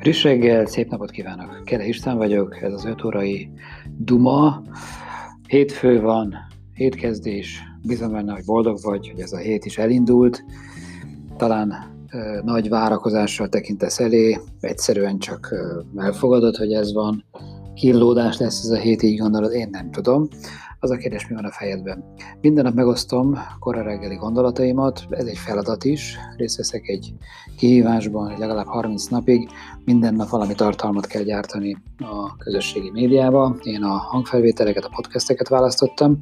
Friss reggel, szép napot kívánok! Kere István vagyok, ez az 5 órai Duma. Hétfő van, hétkezdés, bízom benne, hogy boldog vagy, hogy ez a hét is elindult. Talán ö, nagy várakozással tekintesz elé, egyszerűen csak ö, elfogadod, hogy ez van. Kínlódás lesz ez a hét, így gondolod, én nem tudom. Az a kérdés, mi van a fejedben. Minden nap megosztom korra reggeli gondolataimat, ez egy feladat is, részt veszek egy kihívásban, legalább 30 napig minden nap valami tartalmat kell gyártani a közösségi médiába. Én a hangfelvételeket, a podcasteket választottam,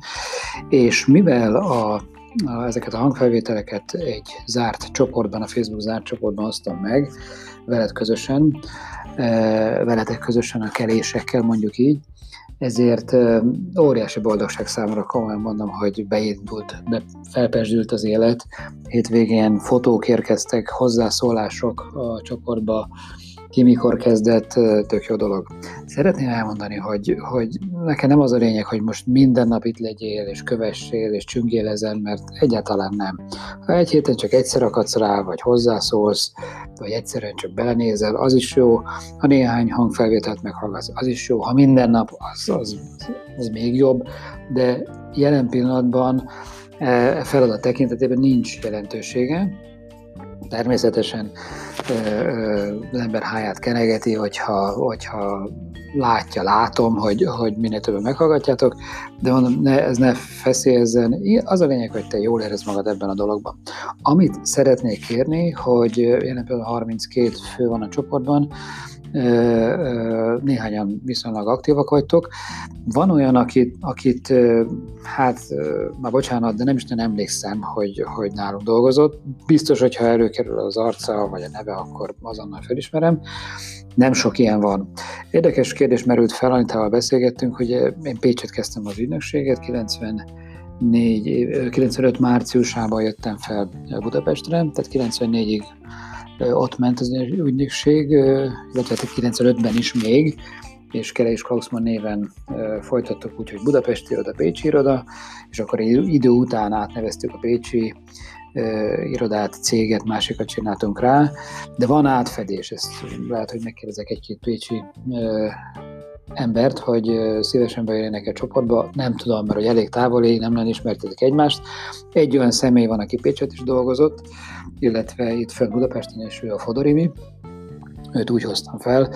és mivel a, ezeket a hangfelvételeket egy zárt csoportban, a Facebook zárt csoportban osztom meg, veled közösen, e, veletek közösen a kelésekkel, mondjuk így, ezért óriási boldogság számomra komolyan mondom, hogy beindult, be felpesdült az élet. Hétvégén fotók érkeztek, hozzászólások a csoportba, ki mikor kezdett, tök jó dolog. Szeretném elmondani, hogy, hogy nekem nem az a lényeg, hogy most minden nap itt legyél, és kövessél, és csüngélezel, mert egyáltalán nem. Ha egy héten csak egyszer akadsz rá, vagy hozzászólsz, vagy egyszerűen csak belenézel, az is jó. Ha néhány hangfelvételt meghallgatsz, az is jó. Ha minden nap, az, az, az még jobb. De jelen pillanatban e feladat tekintetében nincs jelentősége, Természetesen az ember háját kenegeti, hogyha, hogyha látja, látom, hogy, hogy minél többen meghallgatjátok, de mondom, ne, ez ne feszélyezzen. Az a lényeg, hogy te jól érez magad ebben a dologban. Amit szeretnék kérni, hogy jelen például 32 fő van a csoportban, néhányan viszonylag aktívak vagytok. Van olyan, akit, akit hát, már bocsánat, de nem is nem emlékszem, hogy, hogy nálunk dolgozott. Biztos, hogyha előkerül az arca, vagy a neve, akkor azonnal felismerem. Nem sok ilyen van. Érdekes kérdés merült fel, Anitával beszélgettünk, hogy én Pécset kezdtem az ügynökséget, 90 4, 95 márciusában jöttem fel Budapestre, tehát 94-ig ott ment az ügynökség, illetve 95-ben hát is még, és Kele és Klausmann néven folytattuk úgy, hogy Budapesti iroda, Pécsi iroda, és akkor idő után átneveztük a Pécsi irodát, céget, másikat csináltunk rá, de van átfedés, ezt lehet, hogy megkérdezek egy-két pécsi embert, hogy szívesen bejönnek a csoportba, nem tudom, mert hogy elég távoli, nem nagyon ismertetik egymást. Egy olyan személy van, aki Pécset is dolgozott, illetve itt fönn Budapesten, és ő a Fodorimi, őt úgy hoztam fel.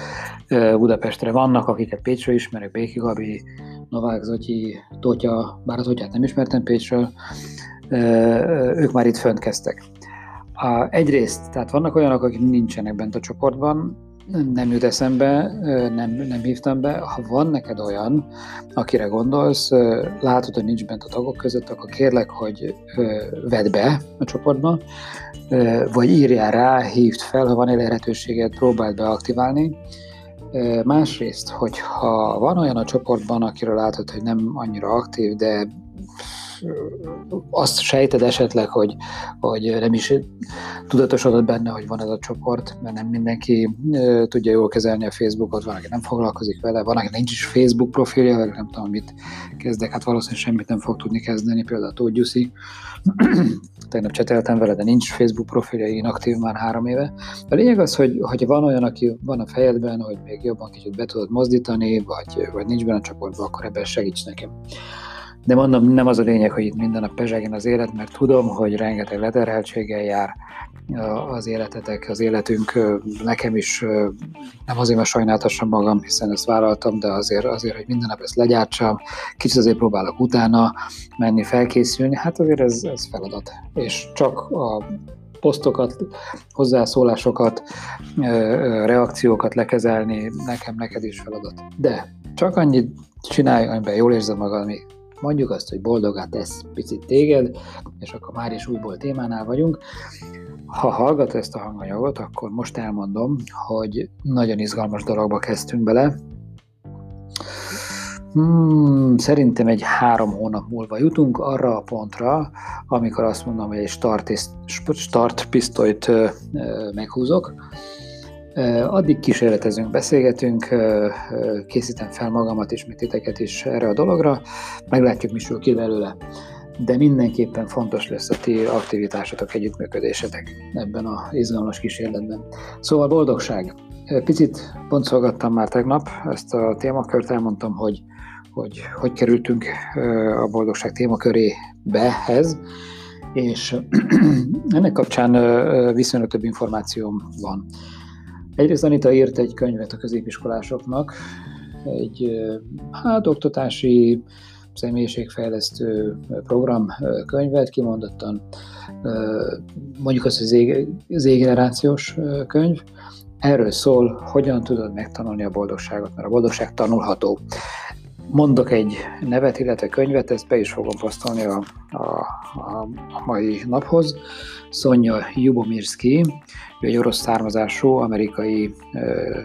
Budapestre vannak, akiket Pécsről ismerek, Béki Gabi, Novák Zotyi, Totya, bár az Totyát nem ismertem Pécsről, ők már itt fönt kezdtek. Egyrészt, tehát vannak olyanok, akik nincsenek bent a csoportban, nem jut eszembe, nem, nem hívtam be. Ha van neked olyan, akire gondolsz, látod, hogy nincs bent a tagok között, akkor kérlek, hogy vedd be a csoportba, vagy írjál rá, hívd fel, ha van elérhetőséged, próbáld beaktiválni. Másrészt, hogyha van olyan a csoportban, akiről látod, hogy nem annyira aktív, de azt sejted esetleg, hogy, hogy nem is tudatosodott benne, hogy van ez a csoport, mert nem mindenki tudja jól kezelni a Facebookot, van, aki nem foglalkozik vele, van, aki nincs is Facebook profilja, nem tudom, mit kezdek, hát valószínűleg semmit nem fog tudni kezdeni, például Tóth Gyuszi, tegnap cseteltem vele, de nincs Facebook profilja, én aktív már három éve. A lényeg az, hogy ha van olyan, aki van a fejedben, hogy még jobban kicsit be tudod mozdítani, vagy, vagy nincs benne a csoportban, akkor ebben segíts nekem. De mondom, nem az a lényeg, hogy itt minden nap pezsegjen az élet, mert tudom, hogy rengeteg leterheltséggel jár az életetek, az életünk. Nekem is nem azért, mert sajnáltassam magam, hiszen ezt vállaltam, de azért, azért, hogy minden nap ezt legyártsam, kicsit azért próbálok utána menni, felkészülni, hát azért ez, ez feladat. És csak a posztokat, hozzászólásokat, reakciókat lekezelni, nekem, neked is feladat. De csak annyit csinálj, amiben jól érzed magad, ami mondjuk azt, hogy boldogát tesz picit téged, és akkor már is újból témánál vagyunk. Ha hallgat ezt a hanganyagot, akkor most elmondom, hogy nagyon izgalmas dologba kezdtünk bele. Hmm, szerintem egy három hónap múlva jutunk arra a pontra, amikor azt mondom, hogy egy start, start pisztolyt meghúzok, Addig kísérletezünk, beszélgetünk, készítem fel magamat és mit titeket is erre a dologra, meglátjuk, mi sül ki belőle. De mindenképpen fontos lesz a ti aktivitásotok, együttműködésetek ebben a izgalmas kísérletben. Szóval boldogság! Picit pontszolgattam már tegnap ezt a témakört, elmondtam, hogy hogy, hogy kerültünk a boldogság témakörébehez, és ennek kapcsán viszonylag több információm van. Egyrészt Anita írt egy könyvet a középiskolásoknak, egy hát oktatási személyiségfejlesztő program könyvet, kimondottan mondjuk az az Z-generációs könyv, erről szól, hogyan tudod megtanulni a boldogságot, mert a boldogság tanulható. Mondok egy nevet, illetve könyvet, ezt be is fogom posztolni a, a, a mai naphoz. Sonja Jubomirski, ő egy orosz származású amerikai ö,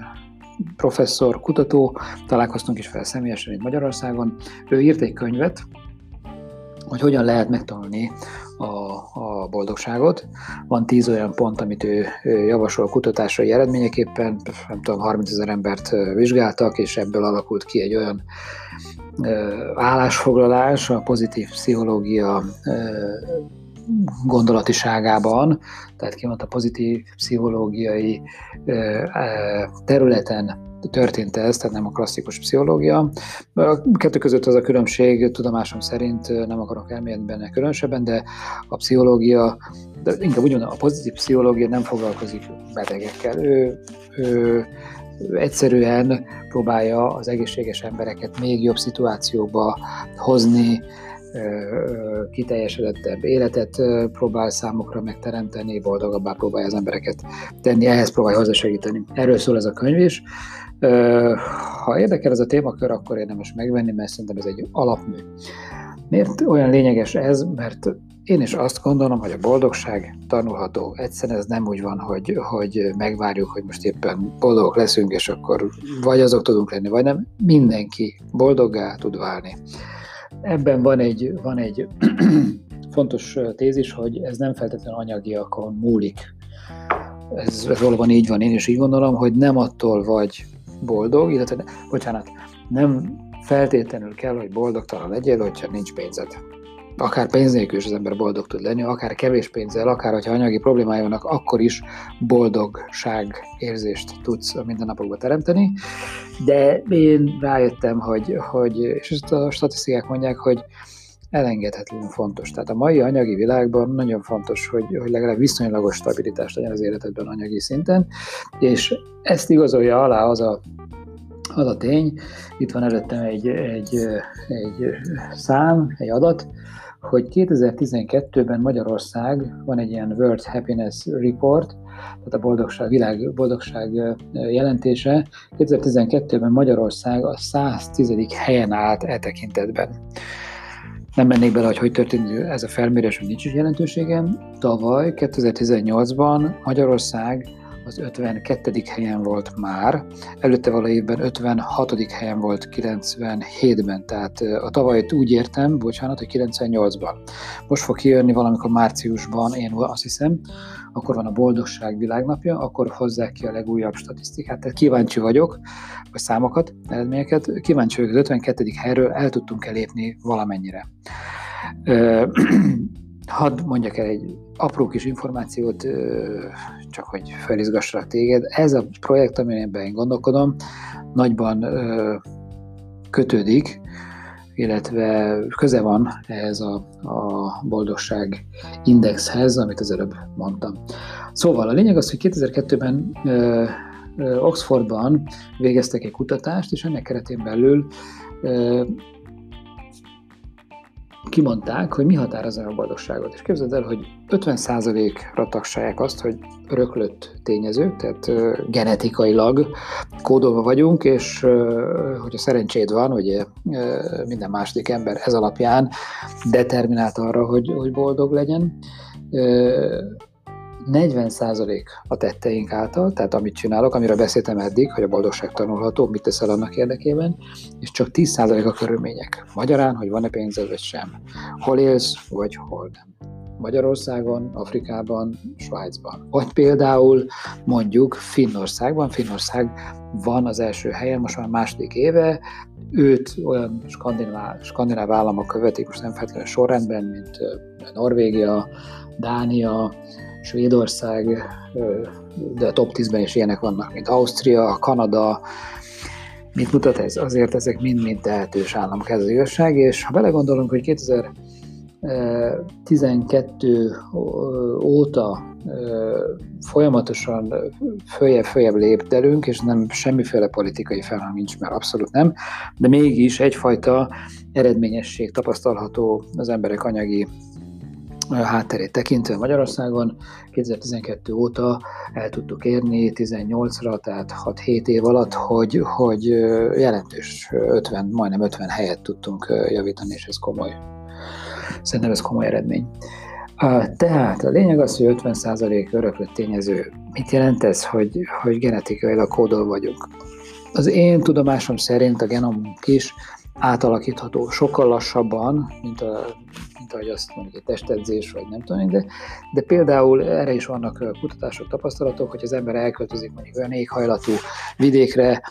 professzor, kutató, találkoztunk is fel személyesen itt Magyarországon. Ő írt egy könyvet, hogy hogyan lehet megtanulni a, a boldogságot. Van tíz olyan pont, amit ő, ő javasol kutatásai eredményeképpen, nem tudom, 30 ezer embert vizsgáltak, és ebből alakult ki egy olyan állásfoglalás a pozitív pszichológia gondolatiságában, tehát kimondta pozitív pszichológiai területen történt ez, tehát nem a klasszikus pszichológia. A kettő között az a különbség, tudomásom szerint nem akarok elmélni benne különösebben, de a pszichológia, de inkább úgy mondom, a pozitív pszichológia nem foglalkozik betegekkel. Ő, ő egyszerűen próbálja az egészséges embereket még jobb szituációba hozni, kiteljesedettebb életet próbál számukra megteremteni, boldogabbá próbálja az embereket tenni, ehhez próbálja hozzásegíteni. Erről szól ez a könyv is. Ha érdekel ez a témakör, akkor érdemes megvenni, mert szerintem ez egy alapmű. Miért olyan lényeges ez? Mert én is azt gondolom, hogy a boldogság tanulható. Egyszerűen ez nem úgy van, hogy, hogy megvárjuk, hogy most éppen boldogok leszünk, és akkor vagy azok tudunk lenni, vagy nem. Mindenki boldoggá tud válni. Ebben van egy, van egy fontos tézis, hogy ez nem feltétlenül anyagiakon múlik. Ez, valóban így van, én is így gondolom, hogy nem attól vagy boldog, illetve, bocsánat, nem feltétlenül kell, hogy boldogtalan legyél, hogyha nincs pénzed. Akár pénz nélkül is az ember boldog tud lenni, akár kevés pénzzel, akár hogyha anyagi problémája vannak, akkor is boldogság érzést tudsz a mindennapokban teremteni. De én rájöttem, hogy, hogy és ezt a statisztikák mondják, hogy elengedhetetlenül fontos. Tehát a mai anyagi világban nagyon fontos, hogy, hogy legalább viszonylagos stabilitás legyen az életedben anyagi szinten, és ezt igazolja alá az a az a tény, itt van előttem egy, egy, egy szám, egy adat, hogy 2012-ben Magyarország van egy ilyen World Happiness Report, tehát a boldogság, világ boldogság jelentése. 2012-ben Magyarország a 110. helyen állt e tekintetben. Nem mennék bele, hogy hogy történt ez a felmérés, hogy nincs is jelentősége. Tavaly, 2018-ban Magyarország az 52. helyen volt már, előtte vala évben 56. helyen volt 97-ben, tehát a tavalyt úgy értem, bocsánat, hogy 98-ban. Most fog kijönni valamikor márciusban, én azt hiszem, akkor van a Boldogság világnapja, akkor hozzák ki a legújabb statisztikát, tehát kíváncsi vagyok, vagy számokat, eredményeket, kíváncsi vagyok, az 52. helyről el tudtunk elépni valamennyire. Hadd mondjak el egy apró kis információt, csak hogy felizgassalak téged. Ez a projekt, amiben én gondolkodom, nagyban kötődik, illetve köze van ehhez a, a boldogság indexhez, amit az előbb mondtam. Szóval a lényeg az, hogy 2002-ben Oxfordban végeztek egy kutatást, és ennek keretén belül kimondták, hogy mi határozza a boldogságot. És képzeld el, hogy 50%-ra tagsálják azt, hogy öröklött tényező, tehát genetikailag kódolva vagyunk, és hogyha szerencséd van, hogy minden második ember ez alapján determinált arra, hogy, hogy boldog legyen, 40% a tetteink által, tehát amit csinálok, amiről beszéltem eddig, hogy a boldogság tanulható, mit teszel annak érdekében, és csak 10% a körülmények. Magyarán, hogy van-e pénzed, vagy sem. Hol élsz, vagy hol nem. Magyarországon, Afrikában, Svájcban. Vagy például mondjuk Finnországban. Finnország van az első helyen, most már második éve, őt olyan skandináv, skandináv államok követik, most nem feltétlenül sorrendben, mint Norvégia, Dánia, Svédország, de a top 10-ben is ilyenek vannak, mint Ausztria, Kanada, Mit mutat ez? Azért ezek mind-mind tehetős államkezelőség, és ha belegondolunk, hogy 2012 óta folyamatosan följebb-följebb léptelünk, és nem semmiféle politikai felhang nincs, mert abszolút nem, de mégis egyfajta eredményesség tapasztalható az emberek anyagi hátterét tekintve Magyarországon 2012 óta el tudtuk érni 18-ra, tehát 6-7 év alatt, hogy, hogy jelentős 50, majdnem 50 helyet tudtunk javítani, és ez komoly. Szerintem ez komoly eredmény. Tehát a lényeg az, hogy 50% öröklött tényező. Mit jelent ez, hogy, hogy genetikailag kódol vagyunk? Az én tudomásom szerint a genomunk is átalakítható sokkal lassabban, mint a mint ahogy azt mondjuk egy testedzés, vagy nem tudom, de, de például erre is vannak kutatások, tapasztalatok, hogy az ember elköltözik mondjuk olyan éghajlatú vidékre,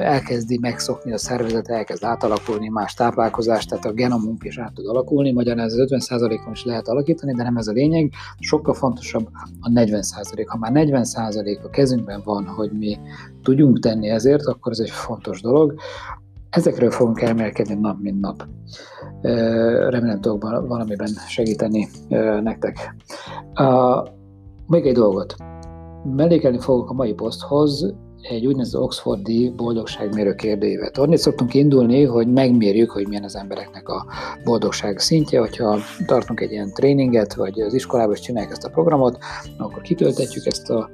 elkezdi megszokni a szervezet, elkezd átalakulni, más táplálkozást, tehát a genomunk is át tud alakulni, magyarán ez 50%-on is lehet alakítani, de nem ez a lényeg, sokkal fontosabb a 40%. Ha már 40% a kezünkben van, hogy mi tudjunk tenni ezért, akkor ez egy fontos dolog. Ezekről fogunk elmélkedni nap, mint nap. Remélem tudok valamiben segíteni nektek. Még egy dolgot. Mellékelni fogok a mai poszthoz egy úgynevezett Oxfordi boldogságmérő kérdőívet. Onnél szoktunk indulni, hogy megmérjük, hogy milyen az embereknek a boldogság szintje, hogyha tartunk egy ilyen tréninget, vagy az iskolában is csinálják ezt a programot, akkor kitöltetjük ezt a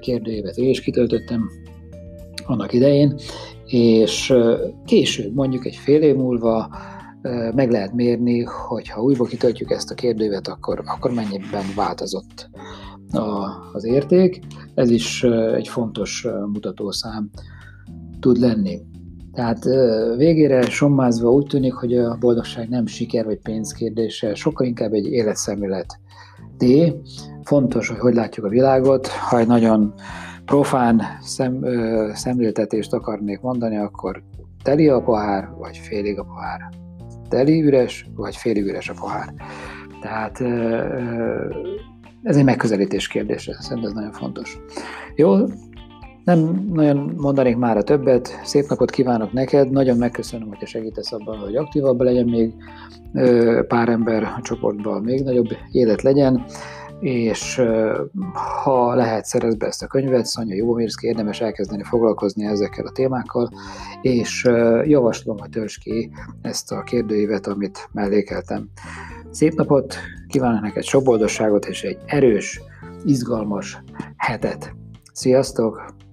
kérdőívet. Én is kitöltöttem annak idején, és később, mondjuk egy fél év múlva meg lehet mérni, hogy ha újra kitöltjük ezt a kérdővet, akkor, akkor mennyiben változott a, az érték. Ez is egy fontos mutatószám tud lenni. Tehát végére sommázva úgy tűnik, hogy a boldogság nem siker vagy pénz kérdése, sokkal inkább egy életszemlélet. D. Fontos, hogy hogy látjuk a világot. Ha egy nagyon profán szem, ö, szemléltetést akarnék mondani, akkor teli a pohár, vagy félig a pohár. Teli üres, vagy félig üres a pohár. Tehát ez egy megközelítés kérdése, szerintem ez nagyon fontos. Jó, nem nagyon mondanék már a többet, szép napot kívánok neked, nagyon megköszönöm, hogyha segítesz abban, hogy aktívabb legyen még pár ember a csoportban, még nagyobb élet legyen és ha lehet, szerez be ezt a könyvet, Szanya Jómirszki, érdemes elkezdeni foglalkozni ezekkel a témákkal, és javaslom, hogy törzs ki ezt a kérdőívet, amit mellékeltem. Szép napot, kívánok neked sok boldogságot és egy erős, izgalmas hetet. Sziasztok!